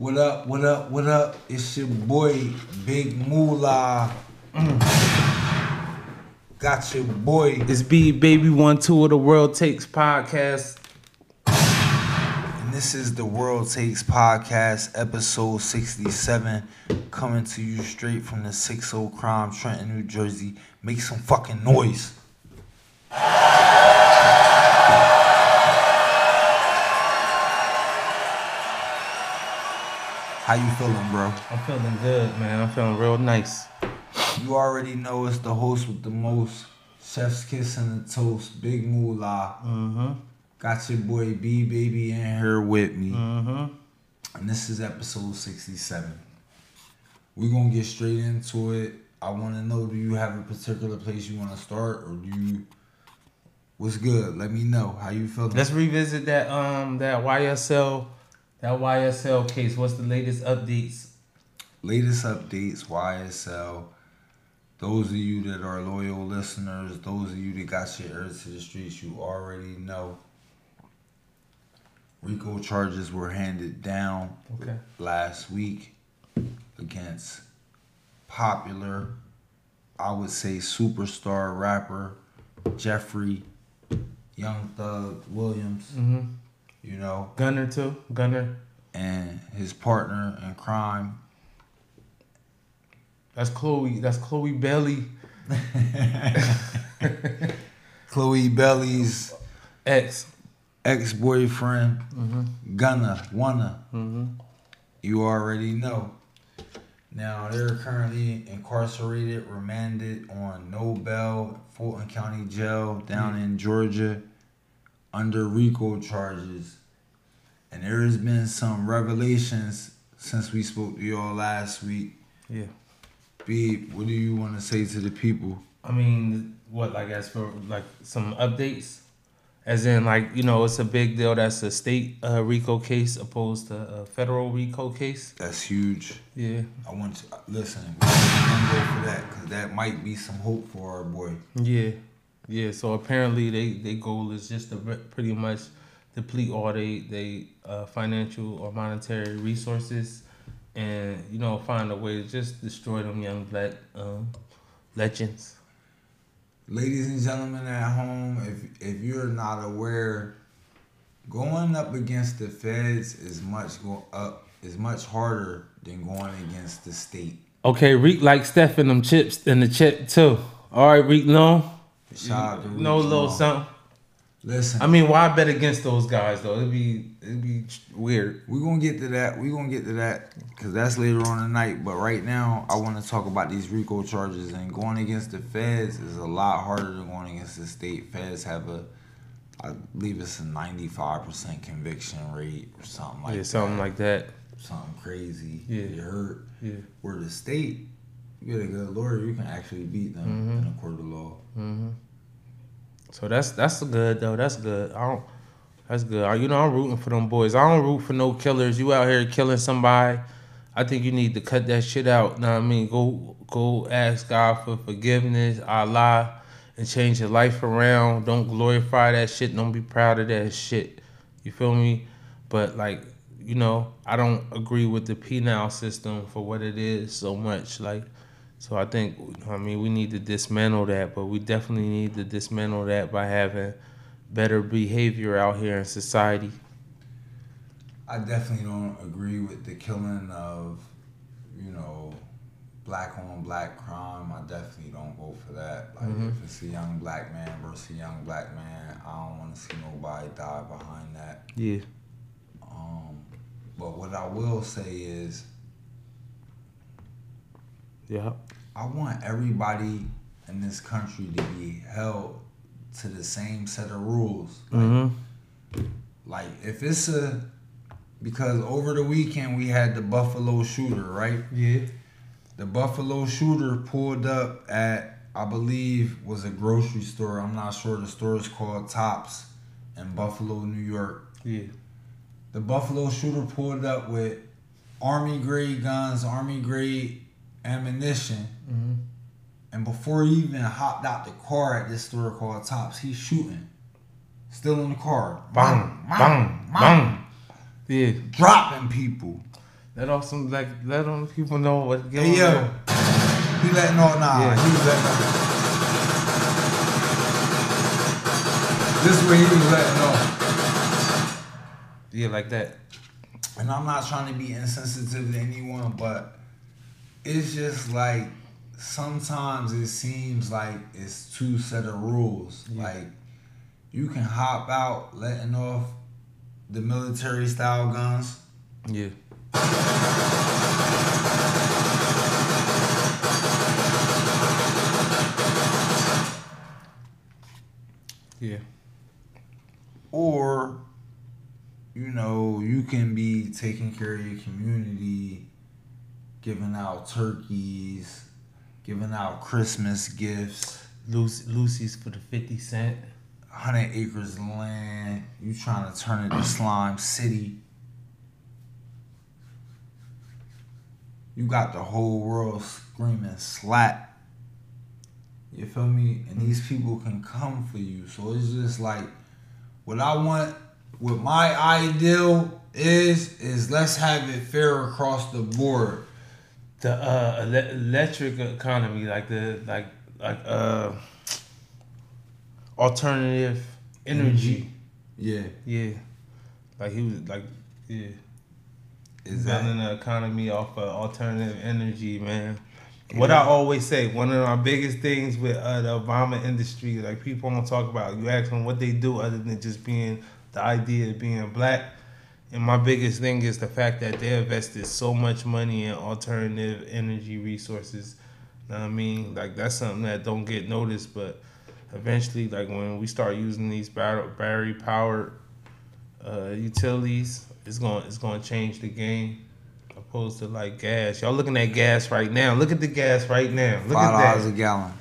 What up, what up, what up? It's your boy, Big Moolah. Mm. Got your boy. It's B Baby One Two of the World Takes podcast. And this is the World Takes Podcast, episode 67, coming to you straight from the 60 Crime, Trenton, New Jersey. Make some fucking noise. How you feeling, bro? I'm feeling good, man. I'm feeling real nice. You already know it's the host with the most. Chef's kiss and the toast. Big moolah. Mm-hmm. Got your boy B baby in here with me. Mm-hmm. And this is episode 67. We're gonna get straight into it. I wanna know do you have a particular place you wanna start or do you what's good? Let me know. How you feeling? Let's revisit that um that YSL that YSL case. What's the latest updates? latest updates, YSL. Those of you that are loyal listeners, those of you that got your ears to the streets, you already know. RICO charges were handed down Okay. last week against popular, I would say superstar rapper Jeffrey Young Thug Williams, Mm-hmm. You know, Gunna too. Gunna. and his partner in crime, That's Chloe. That's Chloe Bailey. Chloe Belly's Ex. ex boyfriend, Mm-hmm. Gunna, Wanna. Mm-hmm. You already know. Now they're currently incarcerated, remanded on no bail, Fulton County Jail down in Georgia, under RICO charges. And there has been some revelations since we spoke to y'all last week. Yeah. B, what do you want to say to the people? I mean, what like as for like some updates, as in like you know it's a big deal. That's a state uh, RICO case opposed to a federal RICO case. That's huge. Yeah. I want to listen. We're go for that because that might be some hope for our boy. Yeah, yeah. So apparently, they their goal is just to pretty much deplete all they they uh, financial or monetary resources, and you know find a way to just destroy them young black um, legends. Ladies and gentlemen at home, if if you're not aware, going up against the feds is much go up is much harder than going against the state. Okay, Reek like Steph and them chips and the chip too. All right, Reek, no, Shout out to no little something. Listen, I mean, why bet against those guys though? It'd be it'd be weird. we're gonna get to that. We're gonna get to that because that's later on tonight. But right now, I want to talk about these RICO charges and going against the feds is a lot harder than going against the state. Feds have a, I believe it's a ninety-five percent conviction rate or something like yeah, that. something like that. something crazy. Yeah. You hurt. Yeah. Where the state, you get a good lawyer, you can actually beat them Mm-hmm. in a court of law. hmm So that's that's good though. That's good. I don't. That's good. You know, I'm rooting for them boys. I don't root for no killers. You out here killing somebody. I think you need to cut that shit out. Know what I mean? Go go ask God for forgiveness, Allah, and change your life around. Don't glorify that shit. Don't be proud of that shit. You feel me? But like, you know, I don't agree with the penal system for what it is so much. Like, so I think, I mean, we need to dismantle that, but we definitely need to dismantle that by having better behavior out here in society. I definitely don't agree with the killing of, you know, black on black crime. I definitely don't go for that. Like Mhm. if it's a young black man versus a young black man, I don't want to see nobody die behind that. Yeah. Um, but what I will say is, Yeah. I want everybody in this country to be held to the same set of rules. Like, Mm-hmm. like if it's a because over the weekend we had the Buffalo shooter, right? Yeah. The Buffalo shooter pulled up at I believe was a grocery store. I'm not sure the store is called Tops in Buffalo, New York. Yeah. The Buffalo shooter pulled up with army grade guns, army grade ammunition. Mm-hmm. And before he even hopped out the car at this store called Tops, he's shooting. Still in the car. Bang, bang, bang. Yeah. Dropping people. Let off some like let them people know what. Hey yo, he letting all nah. Yeah. He was letting all. This way he was letting off. Yeah, like that. And I'm not trying to be insensitive to anyone, but it's just like sometimes it seems like it's two set of rules. Yeah. Like you can hop out letting off the military style guns. Yeah. Yeah. or you know you can be taking care of your community giving out turkeys giving out christmas gifts. Lucy, Lucy's for the fifty cent. 100 acres of land. You trying to turn it to slime city. You got the whole world screaming slap. You feel me? And hmm. these people can come for you. So it's just like what i want what my ideal is is let's have it fair across the board The uh, ele- electric economy, like the like like uh, alternative energy. yeah Yeah. Like he was like yeah. is building that the economy off of alternative energy, man. What I always say, one of our biggest things with uh, the Obama industry, like people don't talk about. You ask them what they do other than just being the idea of being black. And my biggest thing is the fact that they invested so much money in alternative energy resources. Know what I mean? Like that's something that don't get noticed, but eventually, like when we start using these battery powered uh, utilities, it's going it's going to change the game. Opposed to like gas, y'all looking at gas right now. Look at the gas right now. Look five at dollars a gallon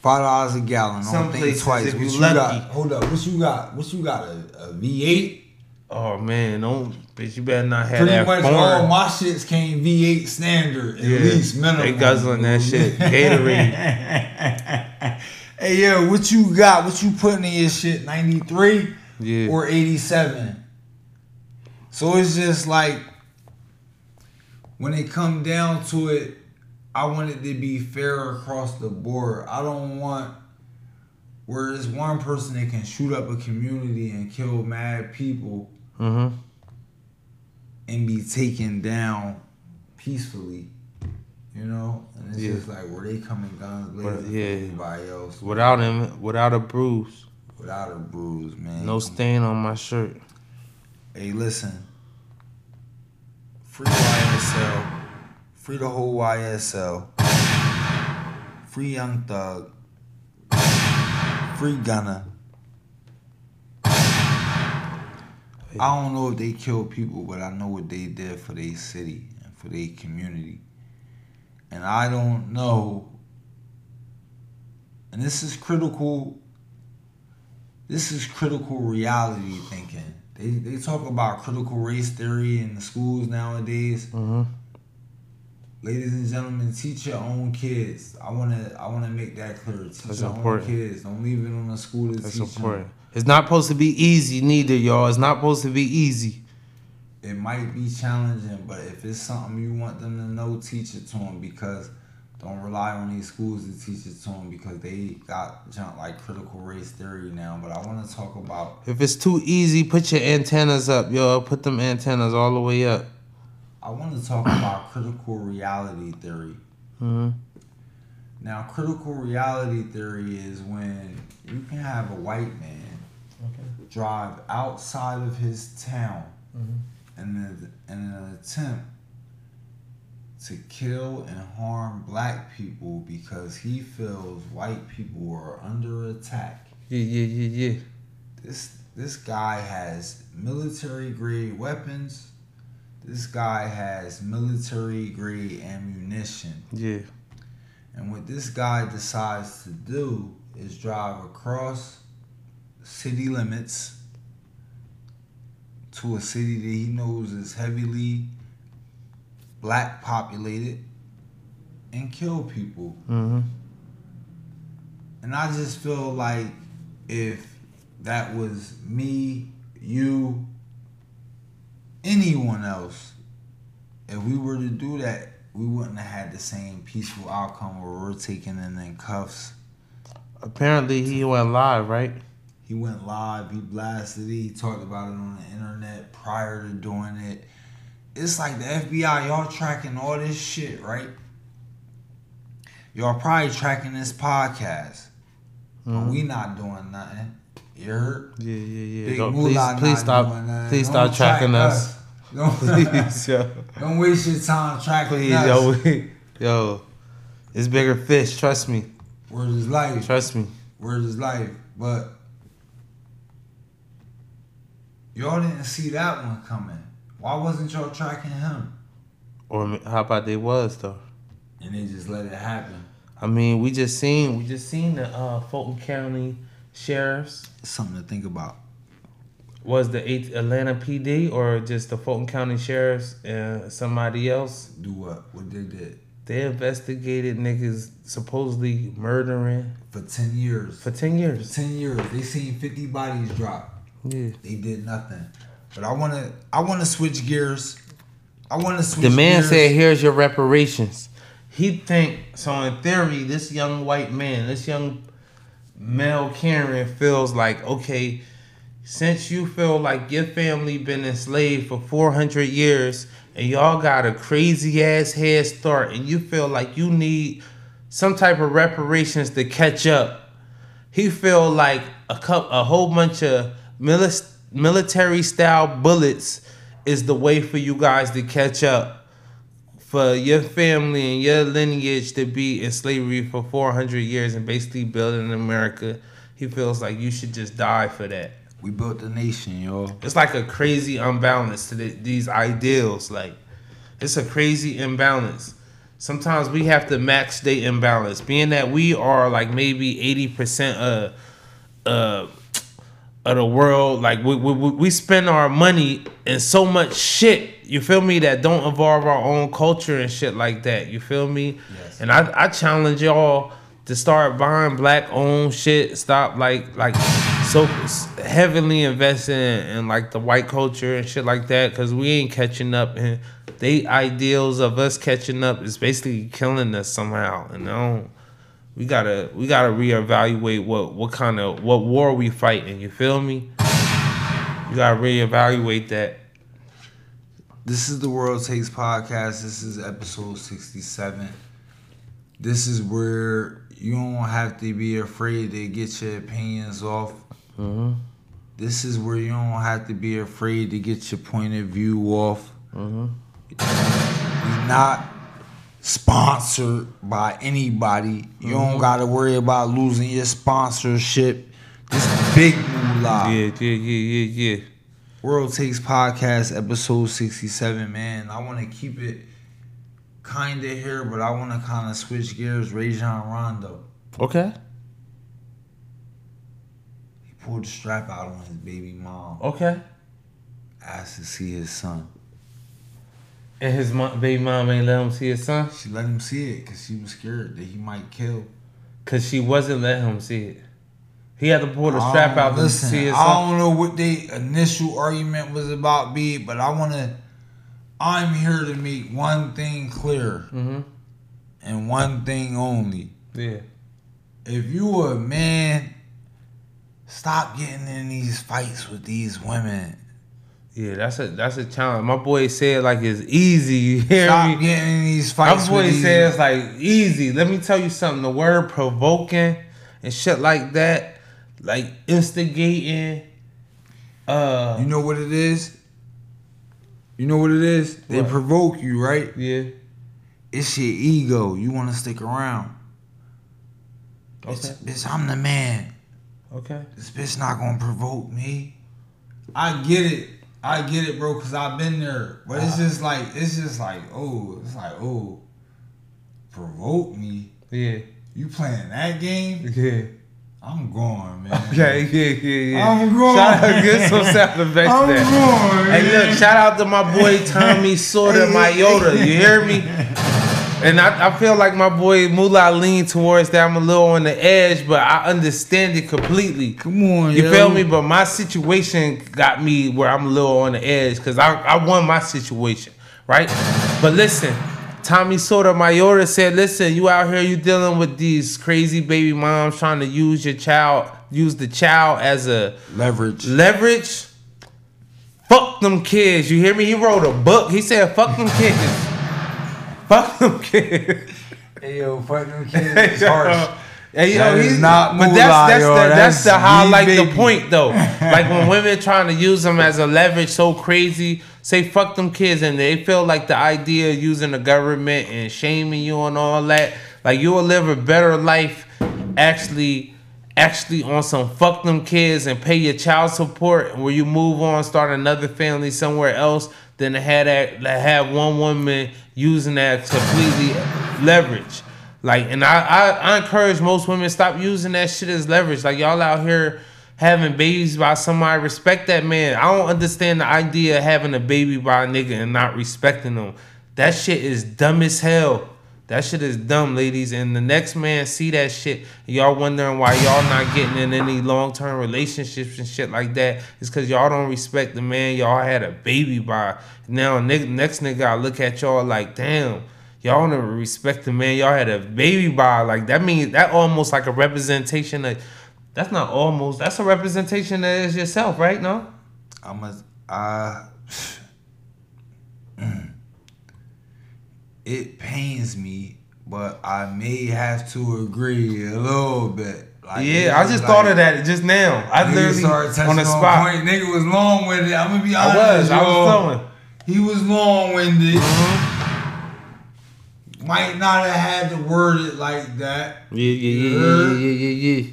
five dollars a gallon Some places, twice if what you you got hold up what you got what you got a, a v8 Oh man, don't bitch. You better not have Pretty that much foreign. all my shits came V8 standard, at Yeah, least minimum. they guzzling that shit. Gatorade. hey yo, what you got? What you putting in your shit? 93 yeah, or 87? So it's just like when it come down to it, I want it to be fair across the board. I don't want where there's one person that can shoot up a community and kill mad people mm-hmm. and be taken down peacefully. You know? And it's Yeah. just like where they coming guns blazing yeah. everybody else Without him, without a bruise, without a bruise, man. no stain on my shirt. Hey, listen. Free YSL. Free the whole YSL. Free Young Thug. Free Gunna. Don't know if they killed people, but I know what they did for their city and for their community. And I don't know. And this is critical. This is critical reality thinking. They they talk about critical race theory in the schools nowadays. Mm-hmm. Ladies and gentlemen, teach your own kids. I wanna I wanna make that clear. Teach That's your important. own kids. Don't leave it on the school to That's teach important. them. It's not supposed to be easy, neither, y'all. It's not supposed to be easy. It might be challenging, but if it's something you want them to know, teach it to them because don't rely on these schools to teach it to them because they got junk like critical race theory now. But I want to talk about If it's too easy, put your antennas up, yo. Put them antennas all the way up. I want to talk about critical reality theory. Mm-hmm. Now, critical reality theory is when you can have a white man drive outside of his town Mhm. in, an, in an attempt to kill and harm black people because he feels white people are under attack. Yeah, yeah, yeah, yeah. This this guy has military grade weapons. This guy has military grade ammunition. Yeah. And what this guy decides to do is drive across city limits to a city that he knows is heavily black populated and kill people. Mm-hmm. And I just feel like if that was me, you, anyone else, if we were to do that, we wouldn't have had the same peaceful outcome where we're taking in in cuffs. Apparently, he went live, right? He went live. He blasted it. He talked about it on the internet prior to doing it. It's like the FBI, y'all tracking all this shit, right? Y'all probably tracking this podcast, but Mhm. we not doing nothing. You heard? Yeah, yeah, yeah. Big Don't- Moolah please, please stop. Please Don't stop tracking track us. Don't, Please, yo. don't waste your time tracking Please, us. yo, we- yo. It's bigger fish. Trust me. Word is life. Trust me. Word is life. But y'all didn't see that one coming. Why wasn't y'all tracking him? Or how about they was though? And they just let it happen. I mean, we just seen we just seen the uh, Fulton County sheriffs. Something to think about. Was the eight Atlanta PD or just the Fulton County sheriffs and somebody else? Do what? What they did. They investigated niggas supposedly murdering For 10 years. for ten For years. 10 years. They seen 50 bodies drop. Yeah. They did nothing. But I wanna I wanna switch gears. I wanna switch The man gears. said, "Here's your reparations." He think so. In theory, this young white man, this young male Karen, feels like okay. Since you feel like your family been enslaved for four hundred years, and y'all got a crazy ass head start, and you feel like you need some type of reparations to catch up, he feel like a cup, a whole bunch of mili- military style bullets is the way for you guys to catch up for your family and your lineage to be in slavery for 400 years and basically building America. He feels like you should just die for that. we built the nation, y'all. It's like a crazy unbalance to the, these ideals. Like, it's a crazy imbalance. Sometimes we have to match the imbalance, being that we are like maybe eighty percent of uh of the world. Like we, we we- spend our money in so much shit. You feel me? That don't involve our own culture and shit like that. You feel me? Yes. And I, I challenge y'all to start buying black owned shit. Stop like like so heavily investing in, in like the white culture and shit like that because we ain't catching up. And they ideals of us catching up is basically killing us somehow. And I don't, we gotta we gotta reevaluate what what kind of what war we fighting. You feel me? You gotta reevaluate that. This is the World Takes Podcast. This is episode 67. This is where you don't have to be afraid to get your opinions off. Mm-hmm. This is where you don't have to be afraid to get your point of view off. Mm-hmm. We're not sponsored by anybody. You don't mm-hmm. got to worry about losing your sponsorship. This is big moolah. Yeah, yeah, yeah, yeah, yeah. World Takes Podcast, episode 67, man. I want to keep it kind of here, but I want to kind of switch gears. Rajon Rondo. Okay. He pulled the strap out on his baby mom. Okay. Asked to see his son. And his mom, baby mom ain't let him see his son She let him see it because she was scared that he might kill. because she wasn't letting him see it. He had to pull the strap out don't- to listen, see his son. I don't know what the initial argument was about, B, but I want to. I'm here to make one thing clear Mm-hmm. and one thing only. Yeah. if you were a man, stop getting in these fights with these women. Yeah, that's a that's a challenge. My boy said like it's easy. You hear Stop me? getting in these My fights boy with these. says like easy. Let me tell you something. The word provoking and shit like that, like instigating. Uh, you know what it is? You know what it is? They provoke you, right? yeah. It's your ego. You want to stick around. Okay. Bitch, bitch, I'm the man. Okay. This bitch not gonna provoke me. I get it. I get it, bro, because I've been there. But it's uh-huh. just like, it's just like, oh, it's like, oh, provoke me. Yeah. You playing that game? Yeah. I'm going, man. Okay. Yeah. Yeah. Yeah. I'm going. Shout out, get some sound effects I'm there. going, Hey, man. look, shout out to my boy Tommy Sorter, my Yoda. You hear me? And I, I feel like my boy Moolah lean towards that. I'm a little on the edge, but I understand it completely. Come on, You yo. feel me? But my situation got me where I'm a little on the edge because I, I won my situation. right? But listen, Tommy Sotomayor said, listen, you out here, you dealing with these crazy baby moms trying to use your child, use the child as a Leverage. leverage. Fuck them kids. You hear me? He wrote a book. He said, fuck them kids. Fuck them kids. Hey yo, fuck them kids. It's harsh. Hey, yo, That is he's not but that's that's yo. the, that's, That's the highlight the point though. like when women trying to use them as a leverage so crazy, say fuck them kids and they feel like the idea of using the government and shaming you and all that, like you will live a better life actually actually on some fuck them kids and pay your child support where you move on, start another family somewhere else than to have that to have one woman using that completely leverage. Like, and I, I, I encourage most women stop using that shit as leverage. Like y'all out here having babies by somebody, respect that man. I don't understand the idea of having a baby by a nigga and not respecting them. That shit is dumb as hell. That shit is dumb, ladies. And the next man see that shit, y'all wondering why y'all not getting in any long term relationships and shit like that. It's cause y'all don't respect the man y'all had a baby by. Now, next nigga, I look at y'all like, damn, y'all never respect the man y'all had a baby by. Like that means that almost like a representation of. That's not almost. That's a representation is yourself, right? No. I'm a, uh, it pains me, but I may have to agree a little bit. Like, yeah, I just like- thought of that just now. I literally on the on spot. Point. Nigga was long winded. I'm gonna be I was. honest. I was flowing. He was long winded. Mm-hmm. Might not have had to word it like that. Yeah, yeah, yeah, yeah, yeah, yeah, yeah.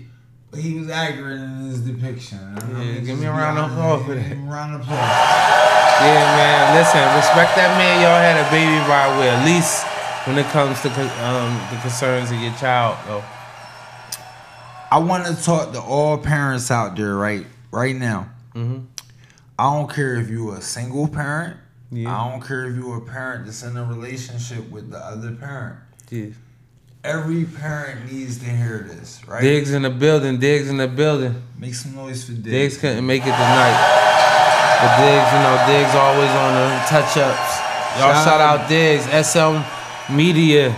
But he was accurate in his depiction. Yeah, give me a round of applause for that. Give me a round of applause. Yeah, man. Listen, respect that man. Y'all had a baby by with. At least when it comes to um, the concerns of your child, though. I want to talk to all parents out there right right now. Mhm. I don't care if you're a single parent. Yeah. I don't care if you're a parent that's in a relationship with the other parent. Yeah. Every parent needs to hear this, right? Diggs in the building. Diggs in the building. Make some noise for Diggs Diggs. couldn't make it tonight. But Diggs, you know, Diggs always on the touch ups. Y'all Shout shout, out- Diggs, SM Media,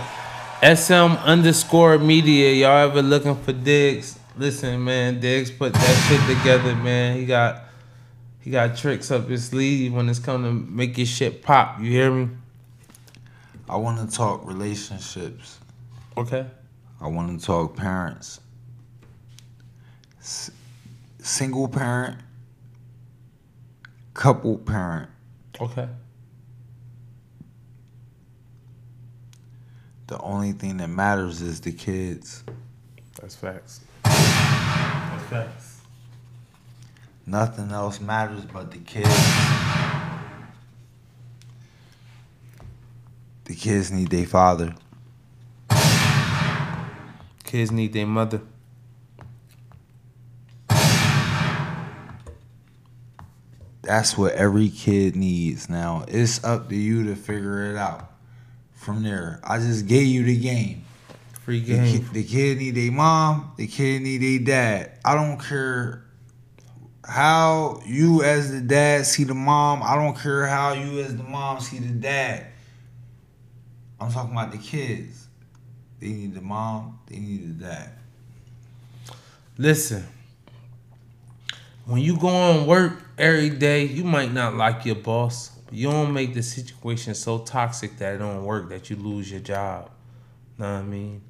SM underscore Media. Y'all ever looking for Diggs? Listen, man, Diggs put that shit together, man. He got he got tricks up his sleeve when it's come to make your shit pop. You hear me? I want to talk relationships. Okay. I want to talk parents. S- single parent, couple parent. Okay. The only thing that matters is the kids. That's facts. That's facts. Nothing else matters but the kids. The kids need their father. Kids need their mother. That's what every kid needs. Now it's up to you to figure it out. From there, I just gave you the game. Free The, game. kid, the kid need a mom. The kid need a dad. I don't care how you as the dad see the mom. I don't care how you as the mom see the dad. I'm talking about the kids. They need the mom. They need the dad. Listen, when you go on work every day, you might not like your boss, but you don't make the situation so toxic that it don't work that you lose your job. Know what I mean?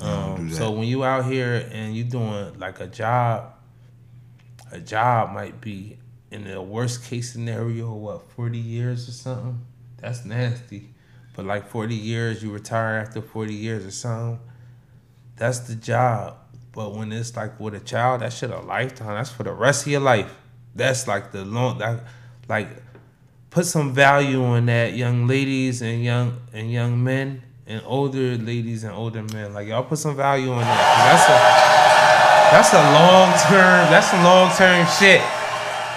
Um, do so when you out here and you doing like a job, a job might be in the worst case scenario, what forty years or something. That's nasty. But like forty years, you retire after forty years or something. That's the job. But when it's like with a child, that shit a lifetime. That's for the rest of your life. That's like the long that like put some value on that, young ladies and young and young men and older ladies and older men. Like y'all put some value on that. That's a that's a long term. That's a long term shit.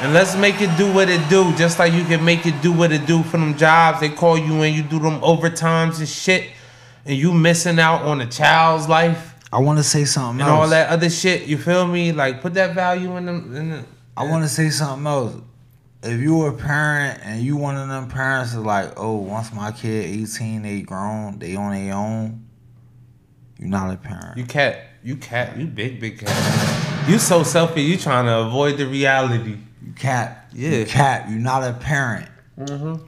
And let's make it do what it do. Just like you can make it do what it do for them jobs. They call you and you do them overtimes and shit, and you missing out on a child's life I want to say something and else. all that other shit. You feel me? Like put that value in them. In the, I want to say something else. if you were a parent and you one of them parents is like, oh, once my kid eighteen, they grown, they on their own. You're not a parent. You cat. You cat. You big big cat. You so selfish. You trying to avoid the reality. Cap. Yeah. You cap. You not a parent. Mm-hmm.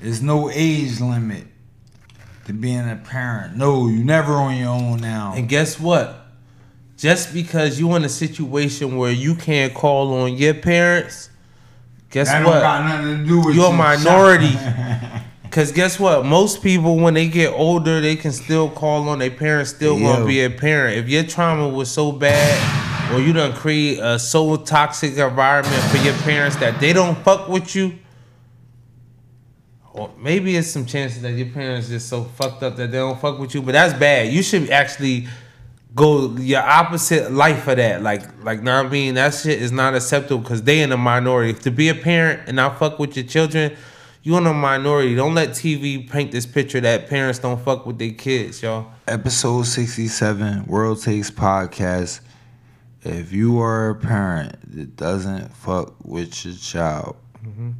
There's no age limit to being a parent. No, you're never on your own now. And guess what? Just because you're in a situation where you can't call on your parents, guess that what? don't got nothing to do with You're a minority. Cause guess what? Most people when they get older, they can still call on their parents. Still Yo. gonna be a parent. If your trauma was so bad, or you done create a so toxic environment for your parents that they don't fuck with you, or maybe it's some chances that your parents just so fucked up that they don't fuck with you. But that's bad. You should actually go your opposite life for that. Like, like, know I mean? That shit is not acceptable because they in a minority. To be a parent and not fuck with your children, you in a minority. Don't let TV paint this picture that parents don't fuck with their kids, y'all. Episode 67, World Takes Podcast. If you are a parent that doesn't fuck with your child, mm-hmm.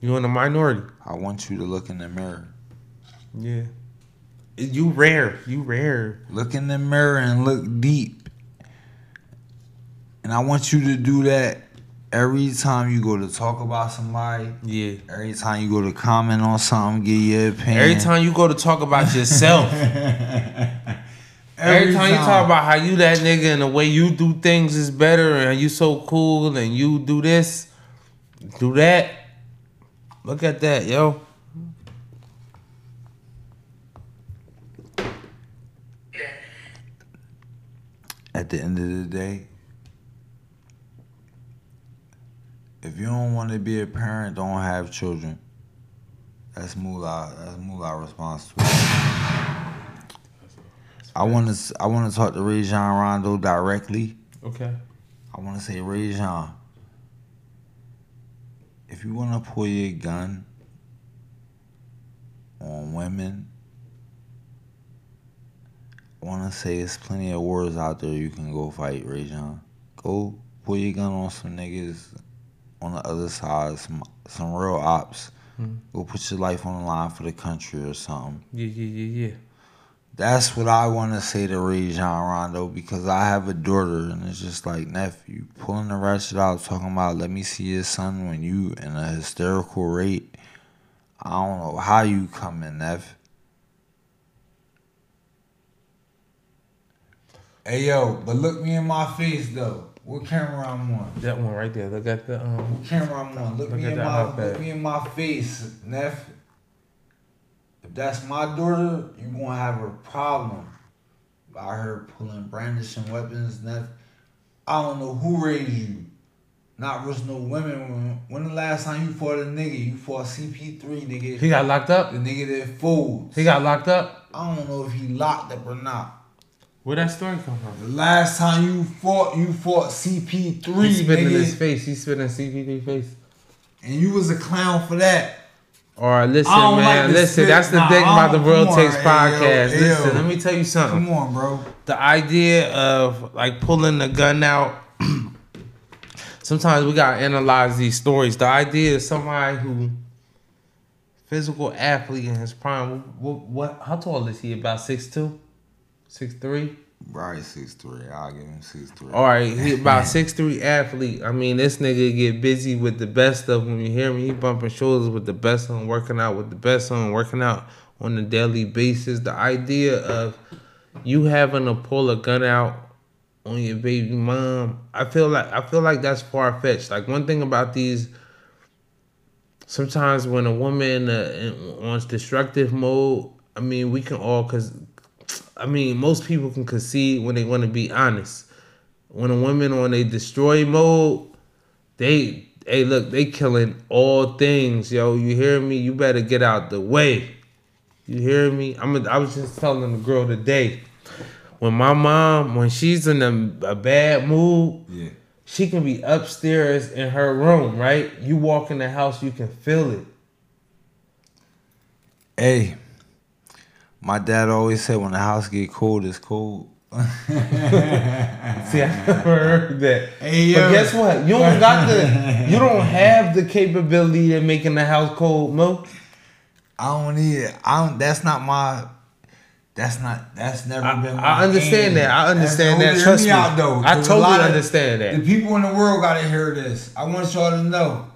you're in a minority. I want you to look in the mirror. Yeah. You rare. You rare. Look in the mirror and look deep. And I want you to do that every time you go to talk about somebody, Yeah. every time you go to comment on something, give your opinion. Every time you go to talk about yourself. Every, time, you talk about how you that nigga and the way you do things is better and you so cool and you do this, do that. Look at that, yo. at the end of the day, if you don't want to be a parent, don't have children. That's moolah. That's moolah response to it. I want to. I want to talk to Rajon Rondo directly. Okay. I want to say, Rajon, if you want to pull your gun on women, I want to say there's plenty of wars out there you can go fight, Rajon. Go pull your gun on some niggas on the other side, some some real ops. Mhm. Go put your life on the line for the country or something. Yeah, yeah, yeah, yeah. That's what I want to say to Rajon Rondo because I have a daughter and it's just like nephew pulling the ratchet out talking about let me see your son when you in a hysterical rate. I don't know how you come in, Neff. Hey yo, but look me in my face though. What camera I'm on? That one right there. Look at the um. What camera I'm on? Look, Look me in my look me in my face, Neff. If that's my daughter, you gonna have a problem. By her pulling brandishing weapons, Neff. I don't know who raised you. Not risk no women. When, when the last time you fought a nigga? You fought CP3, nigga. He got locked up. the nigga that folds. He got locked up. I don't know if he locked up or not. Where that story come from? The last time you fought, you fought CP3, He spit in nigga. his face. He spit in CP3 face. And you was a clown for that. Right, listen, man. like listen, that's the Nah, thing about the World on, Takes hey, podcast. listen, yo. let me tell you something. Come on, bro. the idea of like pulling the gun out sometimes we gotta analyze these stories the idea is somebody who physical athlete in his prime what, what how tall is he about 6'2 6'3 Right, six three. I'll give him six three. all right he about six three athlete i mean this nigga get busy with the best of them you hear me he bumping shoulders with the best them working out with the best them working out on a daily basis the idea of you having to pull a gun out on your baby mom. I feel like I feel like that's far fetched. Like one thing about these, sometimes when a woman uh, in, on destructive mode, I mean we can all cause, I mean most people can concede when they want to be honest. When a woman on a destroy mode, they hey look they killing all things yo. You hear me? You better get out the way. You hear me? I'm. A, I was just telling the girl today when my mom, when she's in a, a bad mood, Yeah. she can be upstairs in her room, right? You walk in the house, you can feel it. Hey, my dad always said when the house get cold, it's cold. See, I never heard that. Hey, But guess what? You don't got the. You don't have the capability of making the house cold, Mo. I don't need it. I don't. That's not my. That's not. That's never I, been. My I understand aim. that. I understand That's- that. Trust me out, though, I totally understand that. The people in the world gotta hear this. I want y'all to know.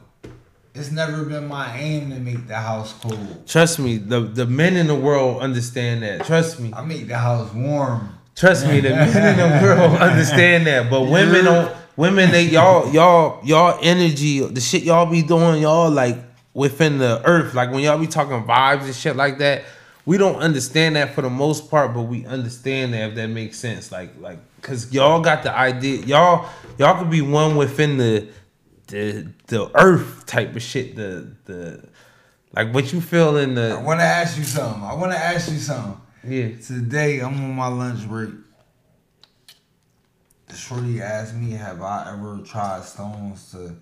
It's never been my aim to make the house cold. Trust me. The the men in the world understand that. Trust me. I make the house warm. Trust me, the men in the world understand that, but women don't. Women, they y'all y'all y'all energy, the shit y'all be doing, y'all like within the earth. Like when y'all be talking vibes and shit like that, we don't understand that for the most part, but we understand that if that makes sense. Like like, cause y'all got the idea, y'all y'all could be one within the the the earth type of shit. The the like what you feel in the. I want to ask you something. I want to ask you something. yeah. Today I'm on my lunch break. Shorty asked me, "Have I ever tried stones to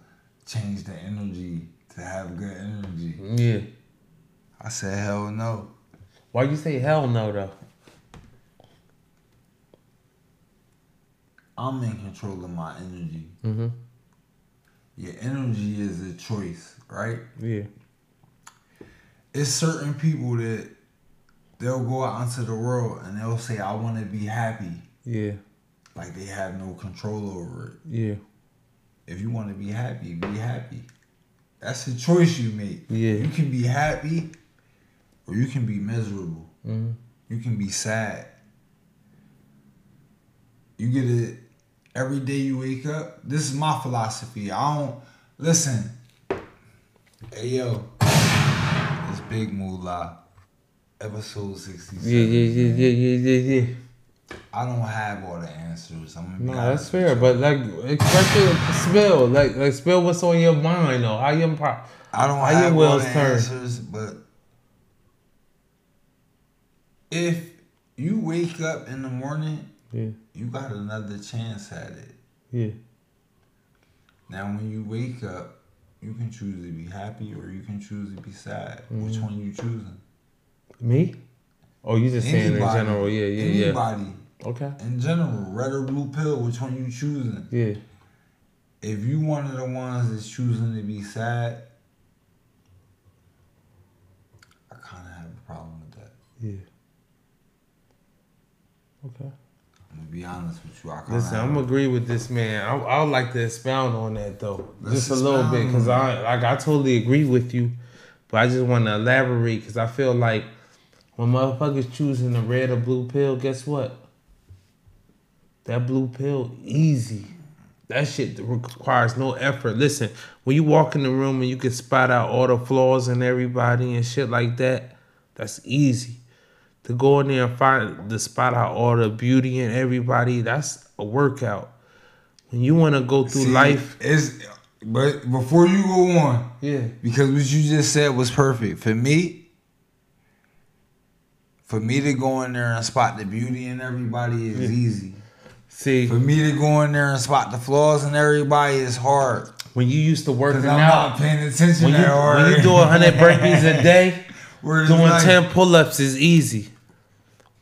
change the energy to have good energy?" Yeah. I said, "Hell no." Why you say hell no though? I'm in control of my energy. Mm-hmm. Your energy is a choice, right? Yeah. It's certain people that they'll go out into the world and they'll say, "I want to be happy," Yeah. like they have no control over it. Yeah. If you want to be happy, be happy. That's a choice you make. Yeah. You can be happy or you can be miserable. Mm-hmm. You can be sad. You get it every day you wake up. This is my philosophy. I don't listen. Hey yo, it's Big Moolah, episode sixty-seven. Yeah, yeah, yeah, yeah, yeah, yeah, yeah. I don't have all the answers. I'm gonna No, that's fair. But like, especially spill, like, like spill what's on your mind though. How you pro- I don't How your have all the turn? answers, but if you wake up in the morning, Yeah, you got another chance at it. yeah, Now, when you wake up, you can choose to be happy or you can choose to be sad. Which Mm-hmm. one you choosing? me. Oh, you just saying in general? Yeah, yeah, yeah. Anybody Okay. in general, red or blue pill. Which one you choosing? Yeah, If you one of the ones that's choosing to be sad, I kind of have a problem with that. yeah. Okay. Be honest with you. I kinda Listen, I'm agree with this man. I I would like to expound on that though, Let's just a little bit, because I like I totally agree with you, but I just want to elaborate because I feel like when motherfuckers choosing the red or blue pill, guess what? That blue pill easy. That shit requires no effort. Listen, when you walk in the room and you can spot out all the flaws in everybody and shit like that, that's easy. To go in there and find the spot out all the beauty in everybody, that's a workout. When you want to go through See, life, Is but before you go on, yeah, because what you just said was perfect for me. For me to go in there and spot the beauty in everybody is Yeah. easy. see, For me to go in there and spot the flaws in everybody is hard. when you used to working Cause I'm out, not paying attention when you when you do hundred burpees a day, Where doing like- 10 pull-ups is easy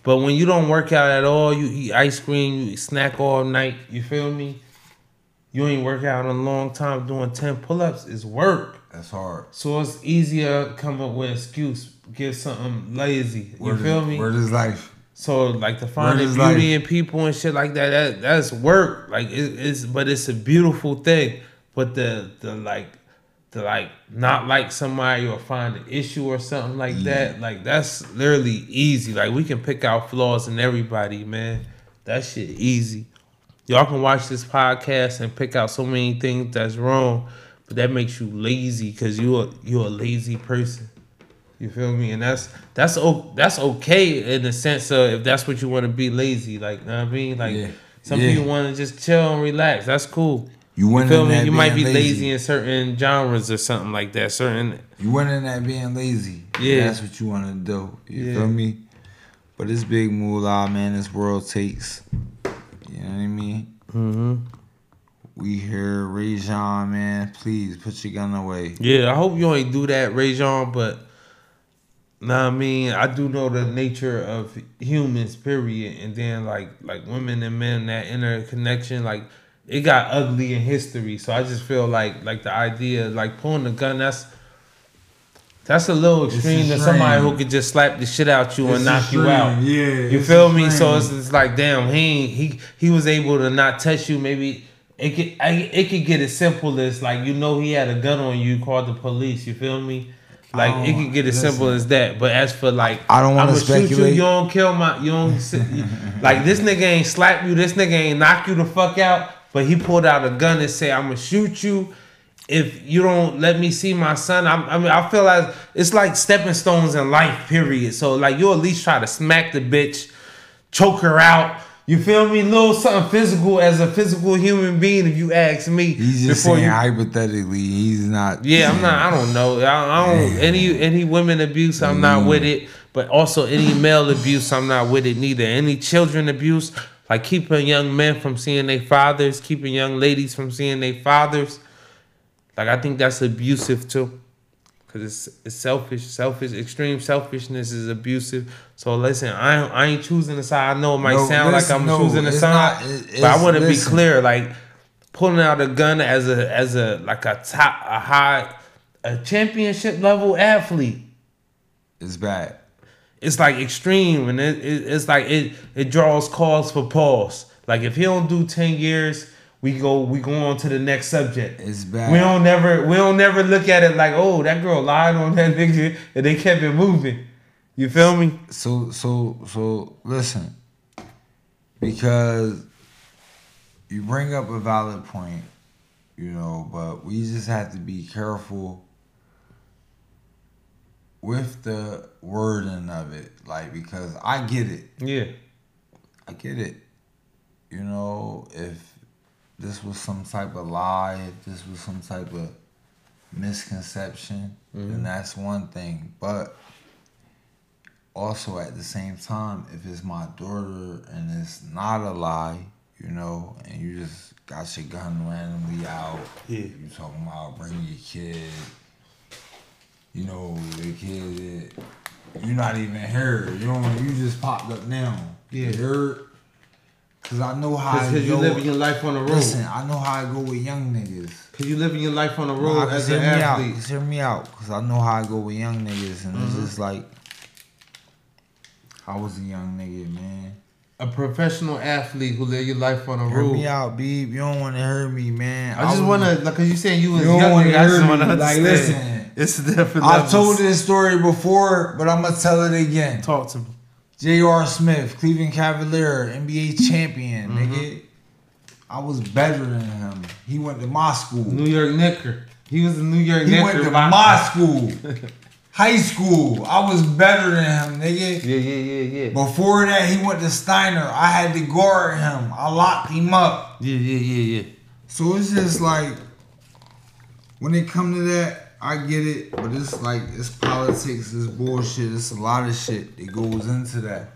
but when you don't work out at all you eat ice cream you snack all night you feel me you ain't work out in a long time doing 10 pull-ups is work That's hard. so it's easier to come up with excuse get something lazy you feel does- me Where does life? so like to find the is beauty life. in people and shit like that, that that's work. Like it, it's but it's a beautiful thing. But the the like the like not like somebody or find an issue or something like that, like that's literally easy. Like we can pick out flaws in everybody, man. That shit easy. Y'all can watch this podcast and pick out so many things that's wrong, but that makes you lazy because you are you a lazy person. You feel me? And that's that's o- that's okay in the sense of if that's what you want to be lazy, like you know what I mean, like Yeah. some Yeah. people want to just chill and relax. That's cool. You You went feel in me? that You might be being lazy. in certain genres or something like that. Certain You went in that being lazy. Yeah. That's what you want to do. You Yeah. feel me? But this big moolah, man. This world takes. You know what I mean? Mm-hmm. We here, Rajon, man. Please put your gun away. Yeah, I hope you ain't do that, Rajon, but Nah, I mean, I do know the nature of humans, period, and then like like women and men that interconnection, like it got ugly in history. So I just feel like like the idea, like pulling the gun, that's that's a little extreme to somebody who could just slap the shit out you It's and knock extreme, you out. yeah, you feel me? So it's, it's like, damn, he he he was able to not touch you. Maybe it could I, it could get as simple as like you know he had a gun on you, called the police. You feel me? Like it could get as simple as that. But as for like, I don't wanna I'ma shoot you. speculate. You don't kill my. You don't like this nigga ain't slap you. This nigga ain't knock you the fuck out. But he pulled out a gun and said, "I'm gonna shoot you." If you don't let me see my son, I'm, I mean, I feel like it's like stepping stones in life, period. So like you at least try to smack the bitch, choke her out. You feel me? Little something physical as a physical human being, if you ask me. He's just saying you hypothetically. He's not. yeah, I'm not. I don't know. I, I don't any any women abuse. I'm not mm. with it. But also any male abuse, I'm not with it neither. Any children abuse, like keeping young men from seeing their fathers, keeping young ladies from seeing their fathers. Like I think that's abusive too, cause it's it's selfish. Selfish, extreme selfishness is abusive. So listen, I I ain't choosing the side. I know it might No, sound listen, like I'm no, choosing the it's side, not- it- but I want to be clear. Like pulling out a gun as a as a like a top a high a championship level athlete. It's bad. It's like extreme, and it, it it's like it it draws calls for pause. Like if he don't do ten years, we go we go on to the next subject. It's bad. We don't never we don't never look at it like oh that girl lied on that nigga and they kept it moving. You feel me? So so so listen, because you bring up a valid point, you know, but we just have to be careful with the wording of it, like because I get it, Yeah. I get it. You know, if this was some type of lie, if this was some type of misconception, then mm-hmm. that's one thing. But also at the same time, if it's my daughter and it's not a lie, you know, and you just got your gun randomly out, Yeah. you talking about bring your kid, you know, the kid, you're not even here. You know, you just popped up now. Yeah. You're, Cause I know how I Because you living your life on the road. Listen, I know how I go with young niggas. Cause you living your life on the road Nah, as an hear me out. athlete. Just hear me out. Cause I know how I go with young niggas, and it's mm-hmm. just like I was a young nigga, man. A professional athlete who live your life on the Hear road. Hear me out, Beeb. You don't want to hear me, man. I just want to, like, cause you saying you was You don't young, wanna nigga, I just want to. Like, listen. It's different. I've levels. told this story before, but I'm gonna tell it again. Talk to me. J.R. Smith, Cleveland Cavalier, NBA champion, Mm-hmm. nigga. I was better than him. He went to my school. New York Knicker. He was a New York He Knicker. He went to by- my school. High school. I was better than him, nigga. Yeah, yeah, yeah, yeah. Before that, he went to Steinert. I had to guard him. I locked him up. Yeah, yeah, yeah, yeah. So it's just like when it come to that, I get it, but it's like it's politics, it's bullshit, it's a lot of shit that goes into that.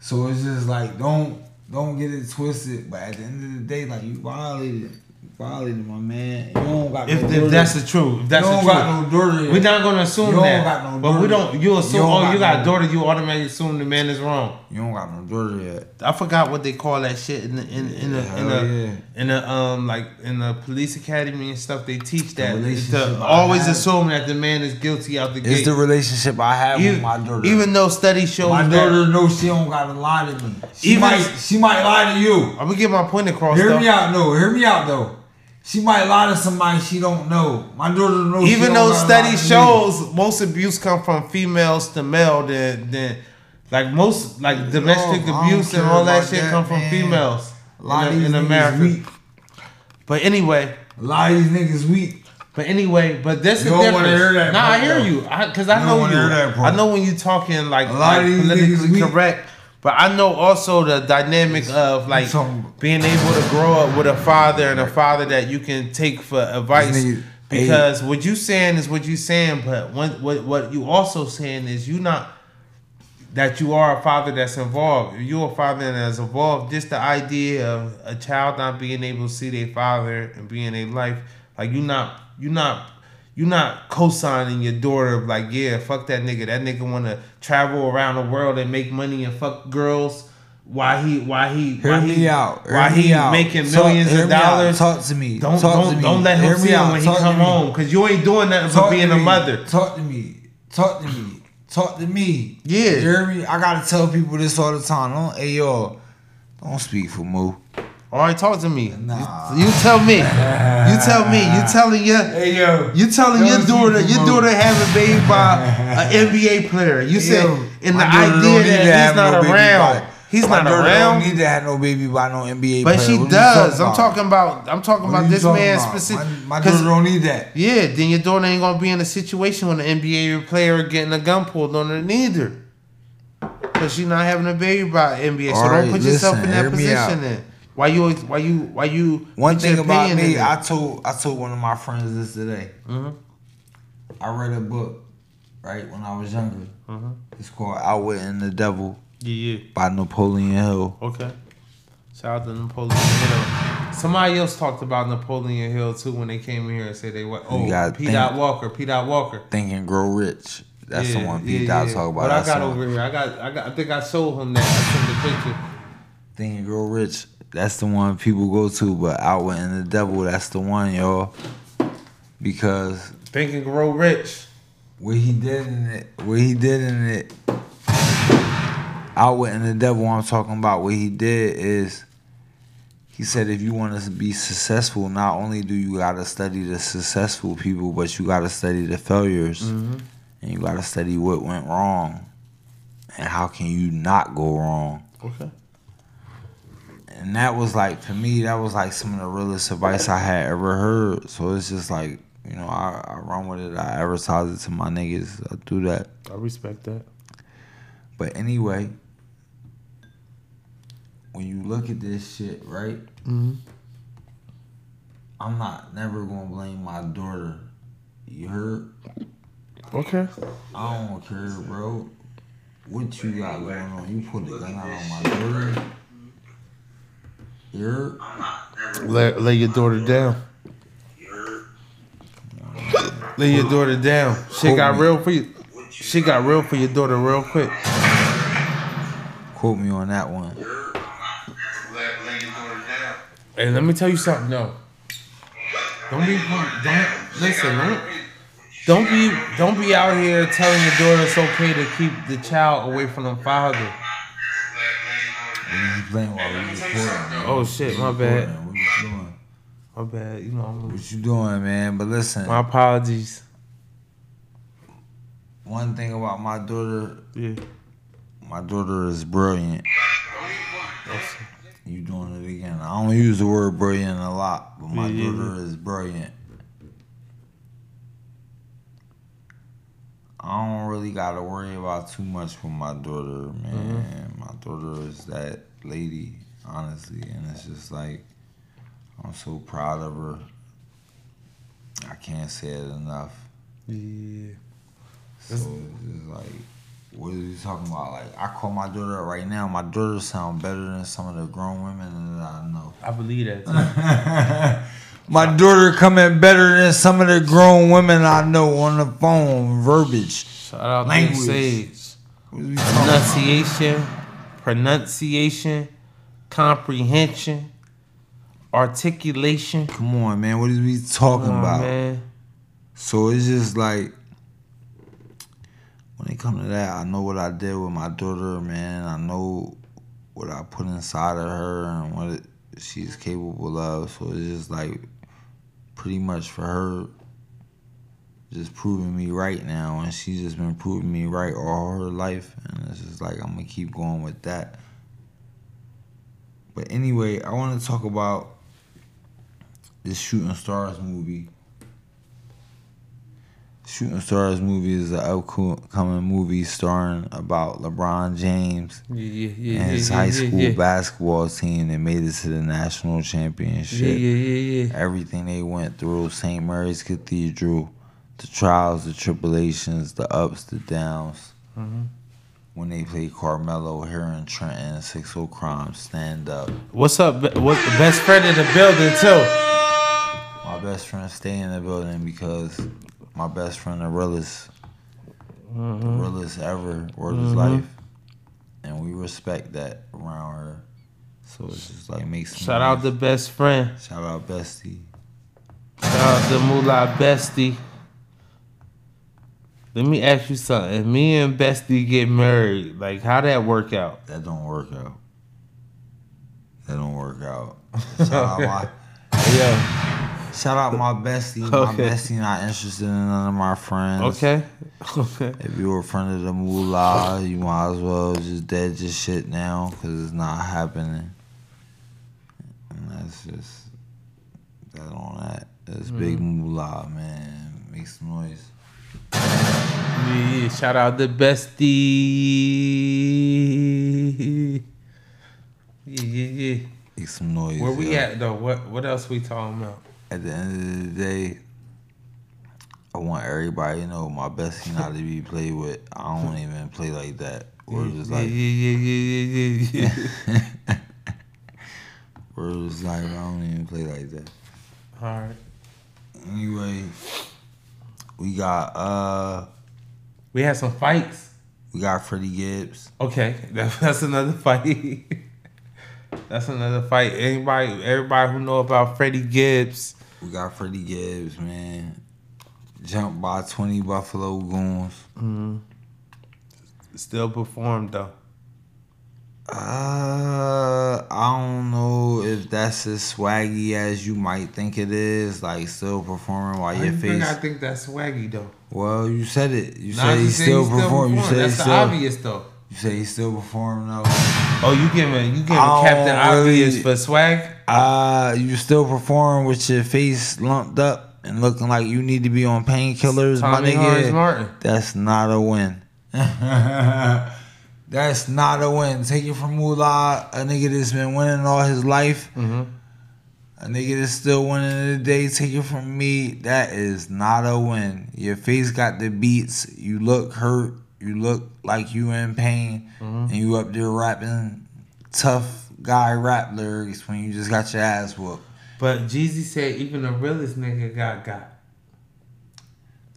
So it's just like don't don't get it twisted. But at the end of the day, like you violated, you violated my man. You don't got If, no if that's the truth, if that's you the don't truth. got no daughter. We're not gonna assume You that. no but we don't. You assume. You don't oh, got you got no- a daughter. You automatically assume the man is wrong. You don't got no daughter yet. I forgot what they call that shit in the in in the in the, yeah. in the um like in the police academy and stuff. They teach that to I always have. assume that the man is guilty out the It's gate. It's the relationship I have even, with my daughter. even though studies show my that. daughter knows she don't gotta lie to me. She Even- might she might lie to you. I'm gonna get my point across. Hear though. me out, no. Hear me out, though. She might lie to somebody she don't know. My daughter knows. she Even don't though study shows most abuse come from females to male, then then like most like domestic abuse and all that shit that, come from man. females A lot in, in America. weak. But anyway, A lot of these niggas weak. But anyway, but this You is don't different. hear that Nah, I hear you, because I, You know you. hear that part. I know when you're talking like, A lot like of these politically niggas weak. correct. But I know also the dynamic of like being able to grow up with a father and a father that you can take for advice. Because what you saying is what you saying, but what what what you also saying is you not that you are a father that's involved. If you're a father that's involved, just the idea of a child not being able to see their father and being in a life, like you not you not you not co-signing your daughter like, yeah, fuck that nigga. That nigga wanna travel around the world and make money and fuck girls. Why he? Why he? Hear why me he, out. Why he out. making millions hear of out. dollars? Talk to me. Don't Talk don't to me. don't let him Hear me see him out. when he Talk to come home because you ain't doing nothing Talk for being a mother. Talk to me. Talk to me. Talk to me. Yeah. You hear me? I gotta tell people this all the time. Don't, hey yo, don't speak for Moo. All right, talk to me. Nah. You, you tell me. You tell me. You telling your Hey yo, you telling your daughter your daughter have a baby by an NBA player. You said Yo, in the my daughter don't idea that he's not around. He's my not daughter around. Don't need to have no baby by no NBA But player. she What does. I'm talking about. I'm talking What about this talking man about? specific. My, my don't need that. Yeah, then your daughter ain't gonna be in a situation when an NBA player getting a gun pulled on her neither. Cause she not having a baby by NBA. So All don't right, put yourself listen, in that hear me out. position then. Why you always why you why you One thing about me. I told I told one of my friends this today. Mhm. I read a book, right when I was younger. Mhm. It's called Outwitting the Devil Yeah, yeah. by Napoleon Hill. Okay. Shout out to Napoleon Hill. Somebody else talked about Napoleon Hill too when they came in here and said they went. Oh, P. think- Dot Walker. P. Dot Walker. Think and Grow Rich. That's the one P. yeah, Dot yeah. talk about. What I got over here, I got, I got, I think I showed him that. I sent the picture. Think and Grow Rich. That's the one people go to, but Outwitting the Devil. That's the one, y'all. Because Think and grow rich. what he did in it, what he did in it, Outwitting the Devil. I'm talking about. What he did is. He said, if you want to be successful, not only do you got to study the successful people, but you got to study the failures. Mm-hmm. And you got to study what went wrong. And how can you not go wrong. Okay. And that was like, for me, that was like some of the realest advice I had ever heard. So it's just like, you know, I, I run with it. I advertise it to my niggas. I do that. I respect that. But anyway, when you look at this shit, right? Mm-hmm. I'm not never gonna blame my daughter. You heard? Okay. I don't care, bro. What you got going on? You put the gun out on my daughter. You heard? Lay, lay your daughter down. Lay your daughter down. Shit got real for you. Shit got real for your daughter real quick. Quote me on that one. Hey, let me tell you something though. Don't be don't listen, don't don't be don't be out here telling your daughter it's okay to keep the child away from the father. What you playing while we recording? Oh shit, my bad. What you doing? My bad. You know, I'm, What you doing, man? But listen, my apologies. one thing about my daughter, Yeah. my daughter is brilliant. You doing it again. I don't use the word brilliant a lot, but my yeah, daughter is brilliant. I don't really gotta worry about too much with my daughter, man. Mm-hmm. My daughter is that lady, honestly, and it's just like I'm so proud of her. I can't say it enough. Yeah. So it's just like, what are you talking about? Like, I call my daughter right now. My daughter sound better than some of the grown women that I know. I believe that. Too. My daughter coming better than some of the grown women I know on the phone. Verbiage. Shout out to Language. Sage. What are we about? Pronunciation, pronunciation, comprehension, articulation. Come on, man. What is we talking Oh, about? man. So it's just like when it come to that, I know what I did with my daughter, man. I know what I put inside of her and what it, she's capable of. So it's just like pretty much for her just proving me right now and she's just been proving me right all her life and it's just like I'm gonna keep going with that. But anyway, I wanna talk about this Shooting Stars movie. Shooting Stars movie is an upcoming movie starring about LeBron James Yeah, yeah, yeah. and his high school basketball team that made it to the national championship. yeah, yeah, yeah. Everything they went through, St. Mary's Cathedral, the trials, the tribulations, the ups, the downs. Mm-hmm. When they played Carmelo here in Trenton, Six O Crime, stand up. What's up? the best friend in the building too? My best friend stay in the building because my best friend the realest, Mm-hmm. the realest ever, word his life, and we respect that around her. So it's just like makes Shout out the best friend. shout out bestie. Shout out to Moolah Bestie. Let me ask you something. If me and Bestie get married, like how that work out? That don't work out. That don't work out. Shout out my Yeah. Shout out my bestie. My Okay. bestie not interested in none of my friends. Okay. Okay. If you were a friend of the moolah, you might as well just dead your shit now because it's not happening. And that's just that on that. That's big mm-hmm. moolah, man. Make some noise. Yeah, shout out the bestie. Yeah, yeah, yeah. Make some noise. Where we yo. at though? What what else we talking about? At the end of the day, I want everybody to know my bestie not to be played with. I don't even play like that. Or just like, yeah, yeah, yeah, yeah, yeah. or just like, I don't even play like that. All right. Anyway, we got uh, We had some fights. we got Freddie Gibbs. Okay, that, that's another fight. that's another fight. Anybody, everybody who know about Freddie Gibbs, We got Freddie Gibbs, man. Jumped by 20 Buffalo Goons. still performed though. Uh, I don't know if that's as swaggy as you might think it is. Like, still performing while Why your you think face. I think that's swaggy though. Well, you said it. You Nah, said he still he's perform. You said That's still. obvious though. You said he still performing though. Oh, you giving you giving Captain really- Obvious for swag? Uh, you still perform with your face lumped up and looking like you need to be on painkillers, my nigga. Martin. That's not a win. that's not a win. Take it from Moolah, a nigga that's been winning all his life. Mm-hmm. A nigga that's still winning today. Take it from me. That is not a win. Your face got the beats. You look hurt. You look like you in pain. And you up there rapping tough guy rap lyrics when you just got your ass whooped. But Jeezy said even the realest nigga got got.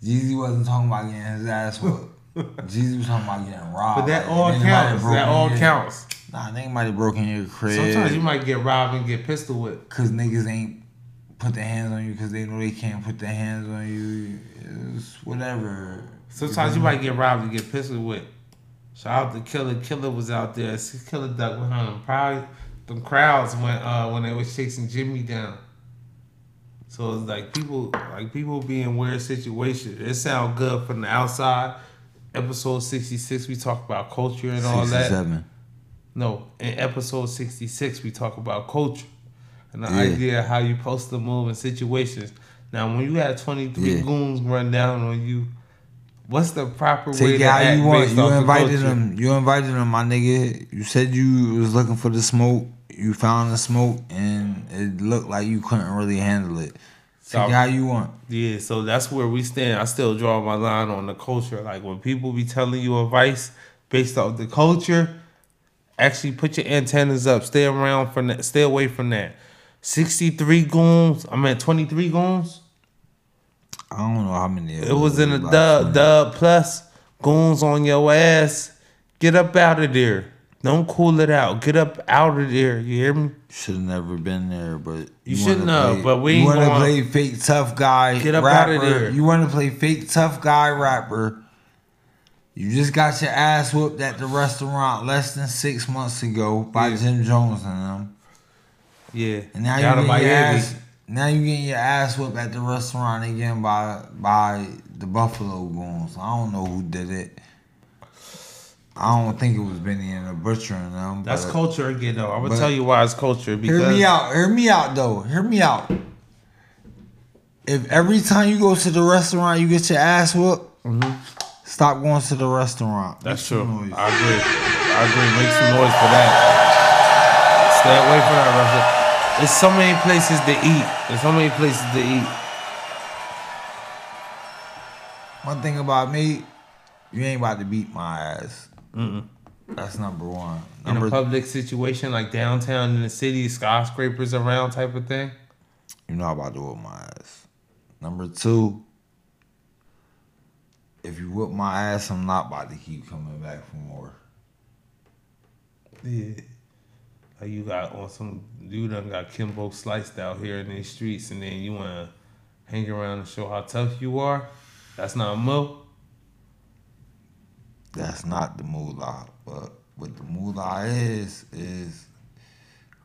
Jeezy wasn't talking about getting his ass whooped. Jeezy was talking about getting robbed. But that all counts. That all your- counts. Nah, nigga might have broken your crib. Sometimes you might get robbed and get pistol whipped. Cause niggas ain't put their hands on you because they know they can't put their hands on you. It's whatever. Sometimes you might get robbed and get pistol whipped. Shout out to Killer. Killer was out there. Killer duck behind him. Probably them crowds when uh when they was chasing Jimmy down. So it's like people like people be in weird situations. It sound good from the outside. Episode sixty six we talk about culture and all that. No, in episode 66, we talk about culture and the Yeah. idea of how you post to move in situations. Now, when you had 23 Yeah. goons run down on you, what's the proper way Take to it how you want. You invited them. You invited them, my nigga. You said you was looking for the smoke. You found the smoke, and it looked like you couldn't really handle it. Take So- it how you want. Yeah, so that's where we stand. I still draw my line on the culture. Like when people be telling you advice based off the culture, actually put your antennas up. Stay around from that. Stay away from that. 63 goons. I mean 23 goons. I don't know how many. It was in a dub, dub plus goons on your ass. Get up out of there. Don't cool it out. Get up out of there. You hear me? Should have never been there, but You wanna shouldn't have, play- but we you want to play fake tough guy. Get up rapper. outta there. You want to play fake tough guy rapper. You just got your ass whooped at the restaurant less than six months ago by Yeah. Jim Jones and them, Yeah. and now Down you your ass. Now you getting your ass whooped at the restaurant again by by the Buffalo Goons. I don't know who did it. I don't think it was Benny and the Butcher and them. That's but- culture again, though. I'm gonna tell you why it's culture because Hear me out. Hear me out, though. Hear me out. If every time you go to the restaurant you get your ass whooped, stop going to the restaurant. Mm-hmm. That's true. noise. I agree. I agree. Make some noise for that. Stay away from that restaurant. There's so many places to eat. There's so many places to eat. One thing about me, you ain't about to beat my ass. Mm. That's number one. In a public situation like downtown in the city, skyscrapers around type of thing. you know I'm about to whoop my ass. Number two, if you whoop my ass, I'm not about to keep coming back for more. Yeah. Like you got on some you done got Kimbo sliced out here in these streets and then you wanna hang around and show how tough you are. That's not Mo. That's not the moolah. But what the moolah is, is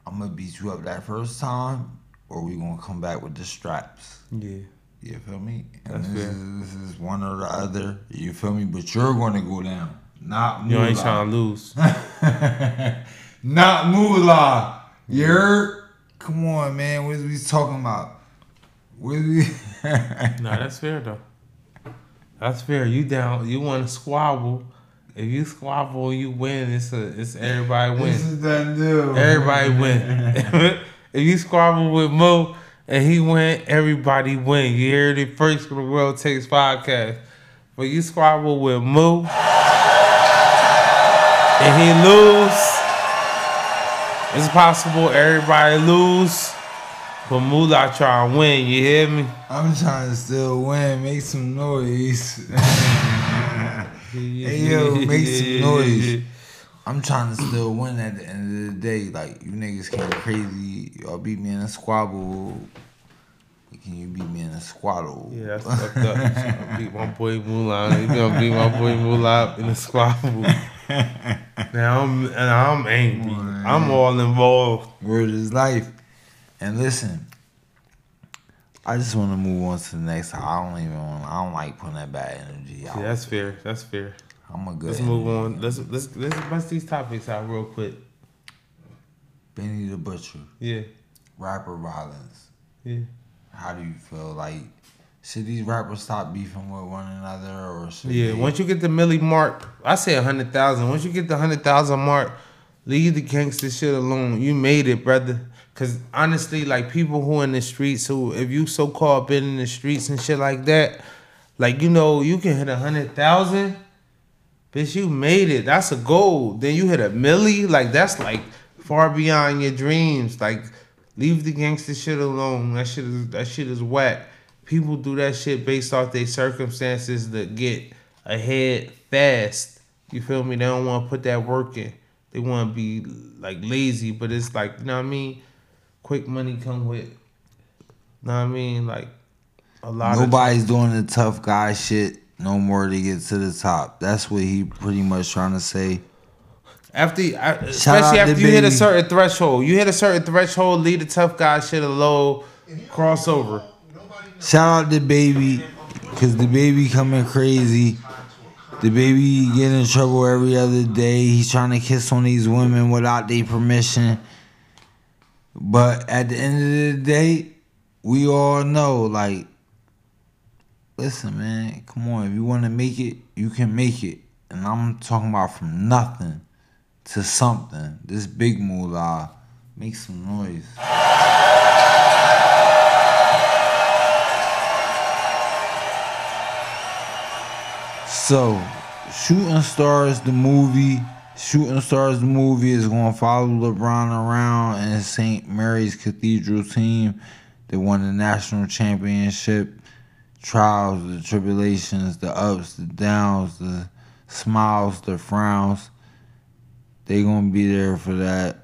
I'm gonna beat you up that first time, or we gonna come back with the straps. Yeah. You feel me? And That's this, fair. Is, this is one or the other. You feel me? But you're gonna go down. Not You ain't trying to lose. Not moolah. You're come on, man. What is we talking about? What we nah, that's fair though. That's fair. You down you wanna squabble. If you squabble you win, it's a it's everybody This win. is done deal. Everybody win. if you squabble with Mo and he win, everybody win. You heard it first from the World Takes podcast. But you squabble with Mo and he lose, it's possible everybody lose. But Moolah try to win, you hear me? I'm trying to still win. Make some noise. Hey yo, make some noise. I'm trying to still win at the end of the day. Like you niggas came crazy. Y'all beat me in a squabble. Can you beat me in a squabble? Yeah, that's fucked up. Beat my boy Moolah. You gonna beat my boy Moolah in a squabble. Now I'm and I'm angry. I'm all involved. Word is life. And listen, I just want to move on to the next. I don't even. Want, I don't like putting that bad energy out. Yeah, that's fair. That's fair. I'm a good. Let's move on. Let's let's let's bust these topics out real quick. Benny the Butcher, Yeah, rapper violence. yeah. How do you feel? Like, should these rappers stop beefing with one another, or Yeah, they- once you get the milli mark, I say a hundred thousand. Once you get the hundred thousand mark, leave the gangster shit alone. You made it, brother. Cause honestly, like people who in the streets, who if you so called been in the streets and shit like that, like you know, you can hit a hundred thousand, bitch. You made it. That's a goal. Then you hit a milli, like that's like far beyond your dreams. Like leave the gangster shit alone. That shit is that shit is whack. People do that shit based off their circumstances to get ahead fast. You feel me? They don't want to put that work in. They want to be like lazy, but it's like you know what I mean. Quick money come with. you Know what I mean? Like a lot Nobody's doing the tough guy shit no more to get to the top. That's what he pretty much trying to say. after, especially after you hit a certain threshold. You hit a certain threshold, leave the tough guy shit alone, crossover. Shout out to baby, cause the baby coming crazy. The baby get in trouble every other day. He's trying to kiss on these women without their permission. But at the end of the day, we all know, like, listen, man, come on. If you want to make it, you can make it. And I'm talking about from nothing to something. This big moolah, make some noise. So, Shooting Stars, the movie. Shooting Stars, the movie is going to follow LeBron around and St. Mary's Cathedral team that won the national championship. Trials, the tribulations, the ups, the downs, the smiles, the frowns. They to be there for that.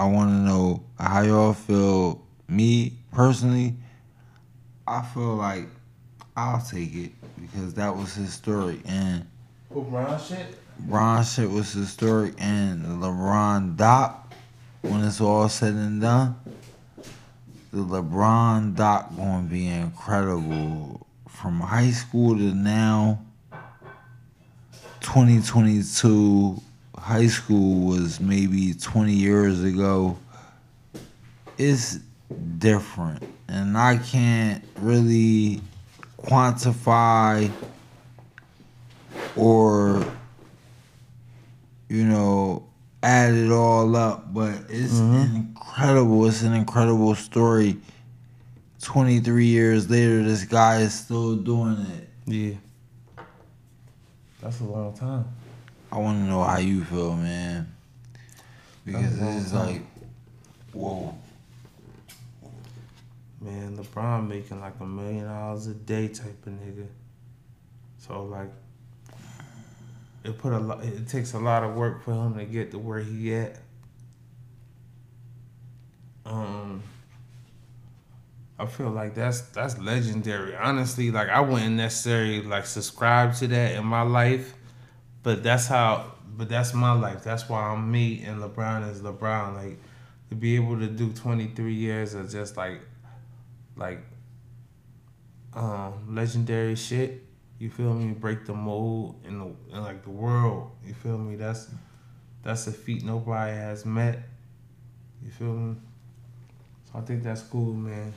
I want to know how y'all feel. Me, personally, I feel like I'll take it because that was historic and LeBron shit. Bron shit was historic and LeBron doc when it's all said and done. The LeBron doc gonna be incredible from high school to now. 2022 high school was maybe 20 years ago. It's different and I can't really quantify or you know add it all up but it's mm-hmm. incredible. It's an incredible story. 23 years later this guy is still doing it. Yeah. That's a long time. i want to know how you feel man. Because it's like whoa man, LeBron making like a million dollars a day type of nigga. So like, it put a lot. It takes a lot of work for him to get to where he at. Um, I feel like that's that's legendary. Honestly, like I wouldn't necessarily like subscribe to that in my life, but that's how. But that's my life. That's why I'm me and LeBron is LeBron. Like to be able to do 23 years of just like like um legendary shit. You feel me? Break the mold in the in like the world. You feel me? That's that's a feat nobody has met. You feel me? So I think that's cool, man.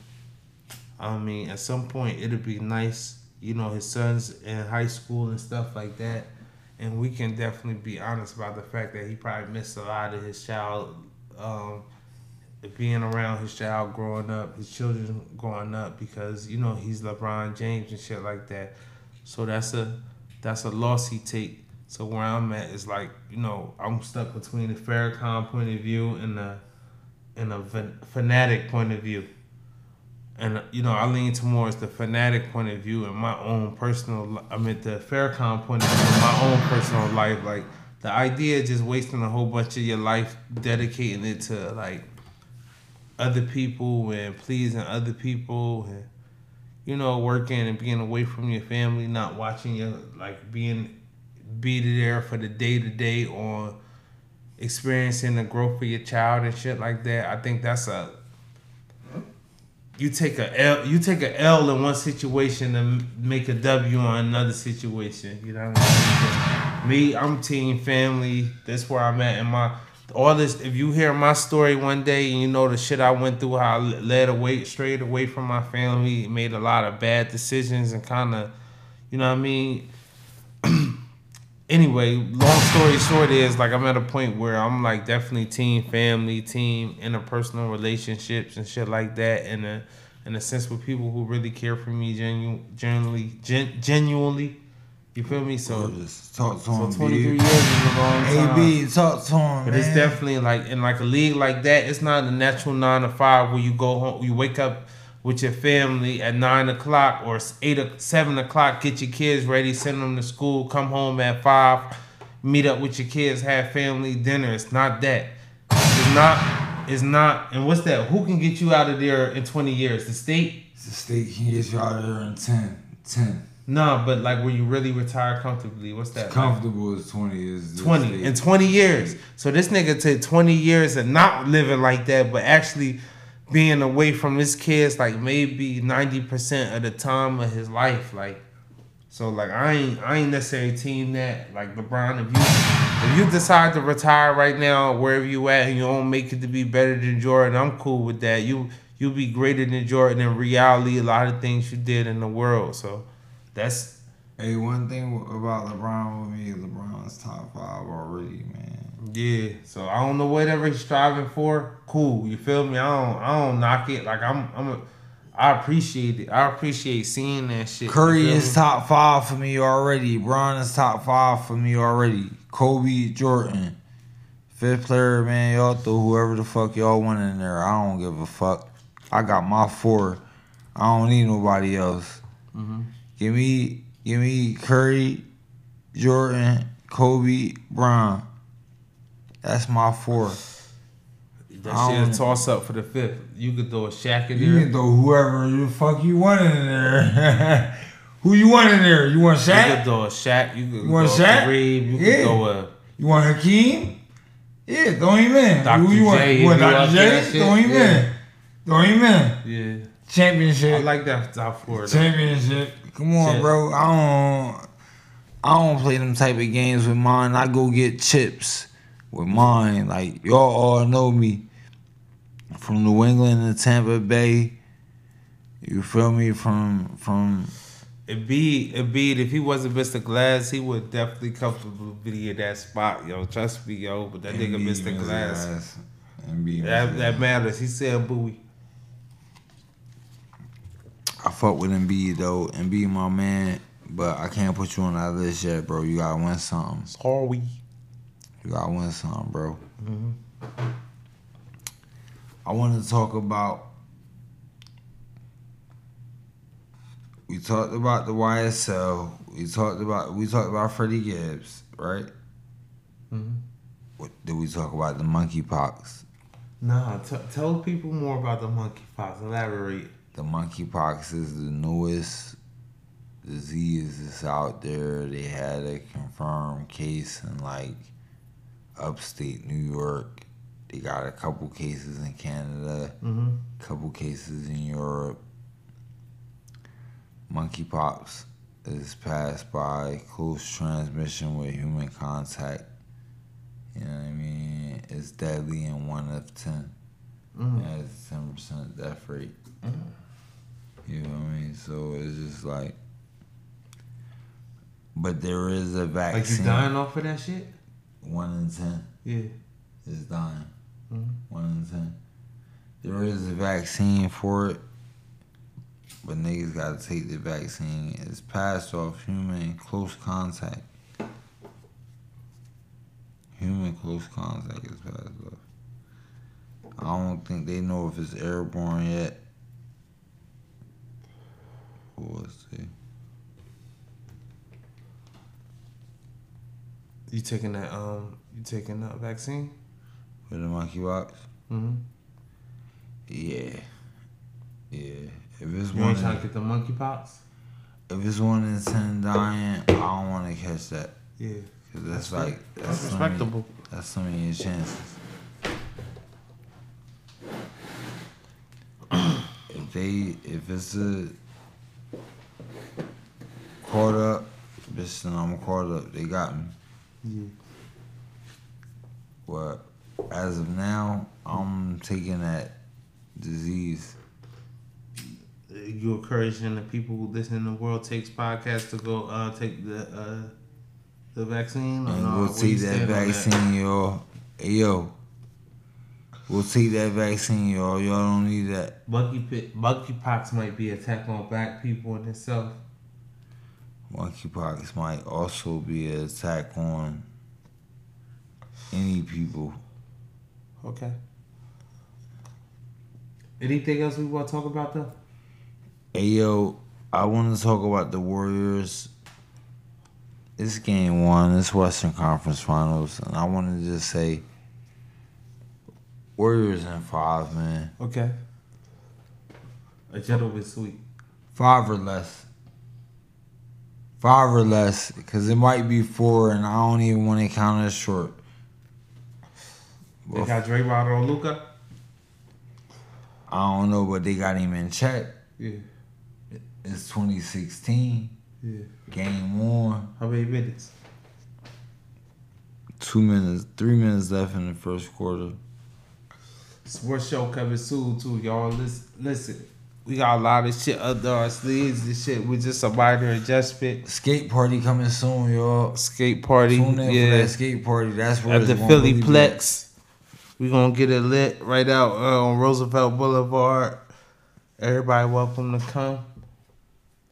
I mean, at some point it'll be nice, you know, his son's in high school and stuff like that. And we can definitely be honest about the fact that he probably missed a lot of his child um, being around his child growing up, his children growing up, because you know he's LeBron James and shit like that. So that's a that's a loss he take. So where I'm at is like you know I'm stuck between the Farrakhan point of view and the and a fanatic point of view. And you know I lean towards the fanatic point of view in my own personal. I mean the Farrakhan point of view my own personal life. Like the idea of just wasting a whole bunch of your life dedicating it to like other people and pleasing other people and you know working and being away from your family not watching your like being be there for the day to day on experiencing the growth of your child and shit like that i think that's a you take a L you take a L in one situation and make a W on another situation. You know what I mean? Me, I'm team family. That's where I'm at in my all this if you hear my story one day and you know the shit I went through, how I led away straight away from my family, made a lot of bad decisions and kind of, you know what I mean. anyway, long story short is like I'm at a point where I'm like definitely team family, team interpersonal relationships and shit like that, and a in a sense with people who really care for me, genu- genuinely, gen- genuinely you feel me? So talk to so him. 23 years is a long time. AB, talk to him. But man. it's definitely like in like a league like that. It's not a natural nine to five where you go home, you wake up with your family at nine o'clock or eight or seven o'clock, get your kids ready, send them to school, come home at five, meet up with your kids, have family dinner. It's not that. It's not. It's not. And what's that? Who can get you out of there in twenty years? The state. The state can get you out of there in 10. 10. No, but like where you really retire comfortably. What's that? Comfortable like? is twenty is twenty in twenty years. So this nigga took twenty years of not living like that, but actually being away from his kids like maybe ninety percent of the time of his life. Like so like I ain't I ain't necessarily team that. Like LeBron, if you if you decide to retire right now, wherever you at and you don't make it to be better than Jordan, I'm cool with that. You you'll be greater than Jordan in reality, a lot of things you did in the world. So that's hey one thing about LeBron with me. LeBron's top five already, man. Yeah, so I don't know whatever he's striving for. Cool, you feel me? I don't, I don't knock it. Like I'm, I'm, a, I appreciate it. I appreciate seeing that shit. Curry is top five for me already. Bron is top five for me already. Kobe, Jordan, fifth player, man. Y'all throw whoever the fuck y'all want in there. I don't give a fuck. I got my four. I don't need nobody else. Mm-hmm. Give me, give me Curry, Jordan, Kobe, Bron. That's my four. That shit a toss up for the fifth. You could throw a Shaq in you there. You can throw whoever the fuck you want in there. Who you want in there? You want Shaq? You could throw a Shaq. You could you want throw Shaq? Kareem. You yeah. could throw a. You want Hakeem? Yeah, throw him in. Dr. Who you want? J, you want Dr. J? Throw him yeah. in. Throw him in. Yeah. Championship. I like that top four. Championship. Come on, bro. I don't. I don't play them type of games with mine. I go get chips with mine. Like y'all all know me from New England to Tampa Bay. You feel me? From from. Embiid, Embiid, if he wasn't Mr. Glass, he would definitely comfortably be in that spot, yo. Trust me, yo. But that nigga Mr. Glass, Glass. that, that matters. He said Bowie. I fuck with Embiid though. Embiid my man, but I can't put you on that list yet, bro. You gotta win something. Sorry. You gotta win something, bro. Mm-hmm. I want to talk about we talked about the YSL. We talked about we talked about Freddie Gibbs, right? Mhm. What, did we talk about the monkeypox? Nah, t- tell people more about the monkeypox. Elaborate. The monkeypox is the newest disease that's out there. They had a confirmed case in like upstate New York. They got a couple cases in Canada, Mm-hmm. couple cases in Europe. Monkeypox is passed by close transmission with human contact. You know what I mean? It's deadly in one of 10. Mm-hmm. It has a ten percent death rate. Mhm. You know what I mean? So it's just like, but there is a vaccine. Like you dying off of that shit? One in ten Yeah. is dying. Mhm. One in ten. There is a vaccine for it, but niggas gotta take the vaccine. It's passed off human close contact. Human close contact is passed off. I don't think they know if it's airborne yet. You taking that um you taking that vaccine? For the monkeypox? Mm-hmm. Yeah. Yeah. If it's You one, ain't trying to get the monkeypox? if it's one in ten dying, I don't want to catch that. Yeah. Cause that's, That's like That's that's respectable. That's some of your chances. if they, if it's a caught up, bitch, then I'm caught up. They got me. Yeah. But as of now, I'm taking that disease. You encouraging the people who listen the World Takes podcast to go uh take the uh the vaccine or And no? we'll take that vaccine, y'all. Hey, yo. We'll take that vaccine, y'all. Y'all don't need that. Monkey monkeypox might be attack on black people in itself. Monkeypox might also be an attack on any people. Okay. Anything else we want to talk about though? Hey, yo, I want to talk about the Warriors. It's game one. It's Western Conference Finals. And I want to just say Warriors in five, man. Okay. A gentleman sweep. Five or less. Five or less. Because it might be four, and I don't even want to count it short. They got Draymond or Luka. I don't know, but they got him in check. Yeah. It's 2016. Yeah. Game one. How many minutes? Two minutes, three minutes left in the first quarter. Sports show coming soon too, y'all. Listen, listen. We got a lot of shit under our sleeves. This shit with just a minor adjustment. Skate party coming soon, y'all. Skate party, Tune in for yeah. skate party. That's where At the Philly really be. Plex. We gonna get it lit right out uh, on Roosevelt Boulevard. Everybody welcome to come.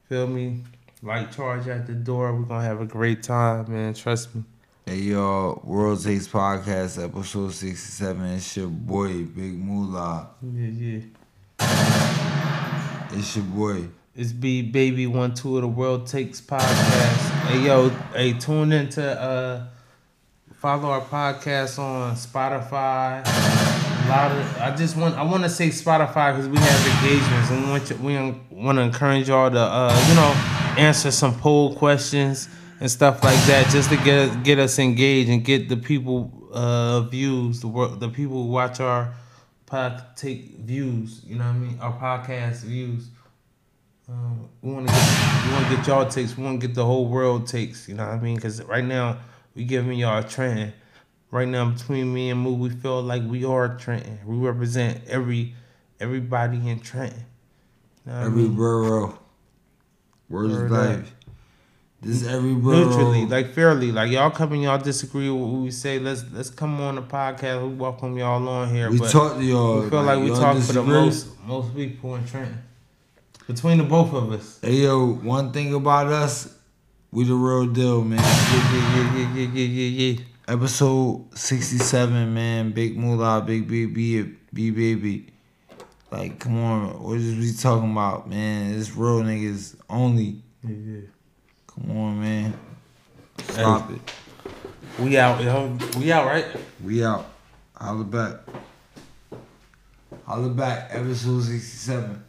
Feel me? Light charge at the door. We're gonna have a great time, man. Trust me. Hey y'all, World Takes Podcast, episode 67. It's your boy, Big Moolah. Yeah, yeah. It's your boy. It's B Baby One Two of the World Takes podcast. Hey yo, hey, tune into uh follow our podcast on Spotify. A lot of I just want I want to say Spotify because we have engagements and we want you, we want to encourage y'all to uh you know answer some poll questions and stuff like that just to get get us engaged and get the people uh views the world the people who watch our pod take views you know what I mean our podcast views. Um, we want to get we want to get y'all takes. We want to get the whole world takes. You know what I mean? Because right now we giving y'all a trend. Right now between me and Moo, we feel like we are Trenton. We represent every everybody in Trenton. You know what I Every mean? borough. Word life. This is every neutrally, like fairly, like y'all come and y'all disagree with what we say. Let's let's come on the podcast. We welcome y'all on here. we talk to y'all. we feel like, we y'all talk for the most most people in Trenton. Between the both of us. Hey yo, one thing about us, we the real deal, man. Yeah, yeah, yeah, yeah, yeah, yeah, yeah. Episode 67, man. Big Moolah, Big Baby, B Baby. Like, come on, what is we talking about, man? It's real niggas only. Yeah. Come on, man. Stop Hey. it. We out, yo. We out, right? We out. Holla back. Holla back. Episode 67.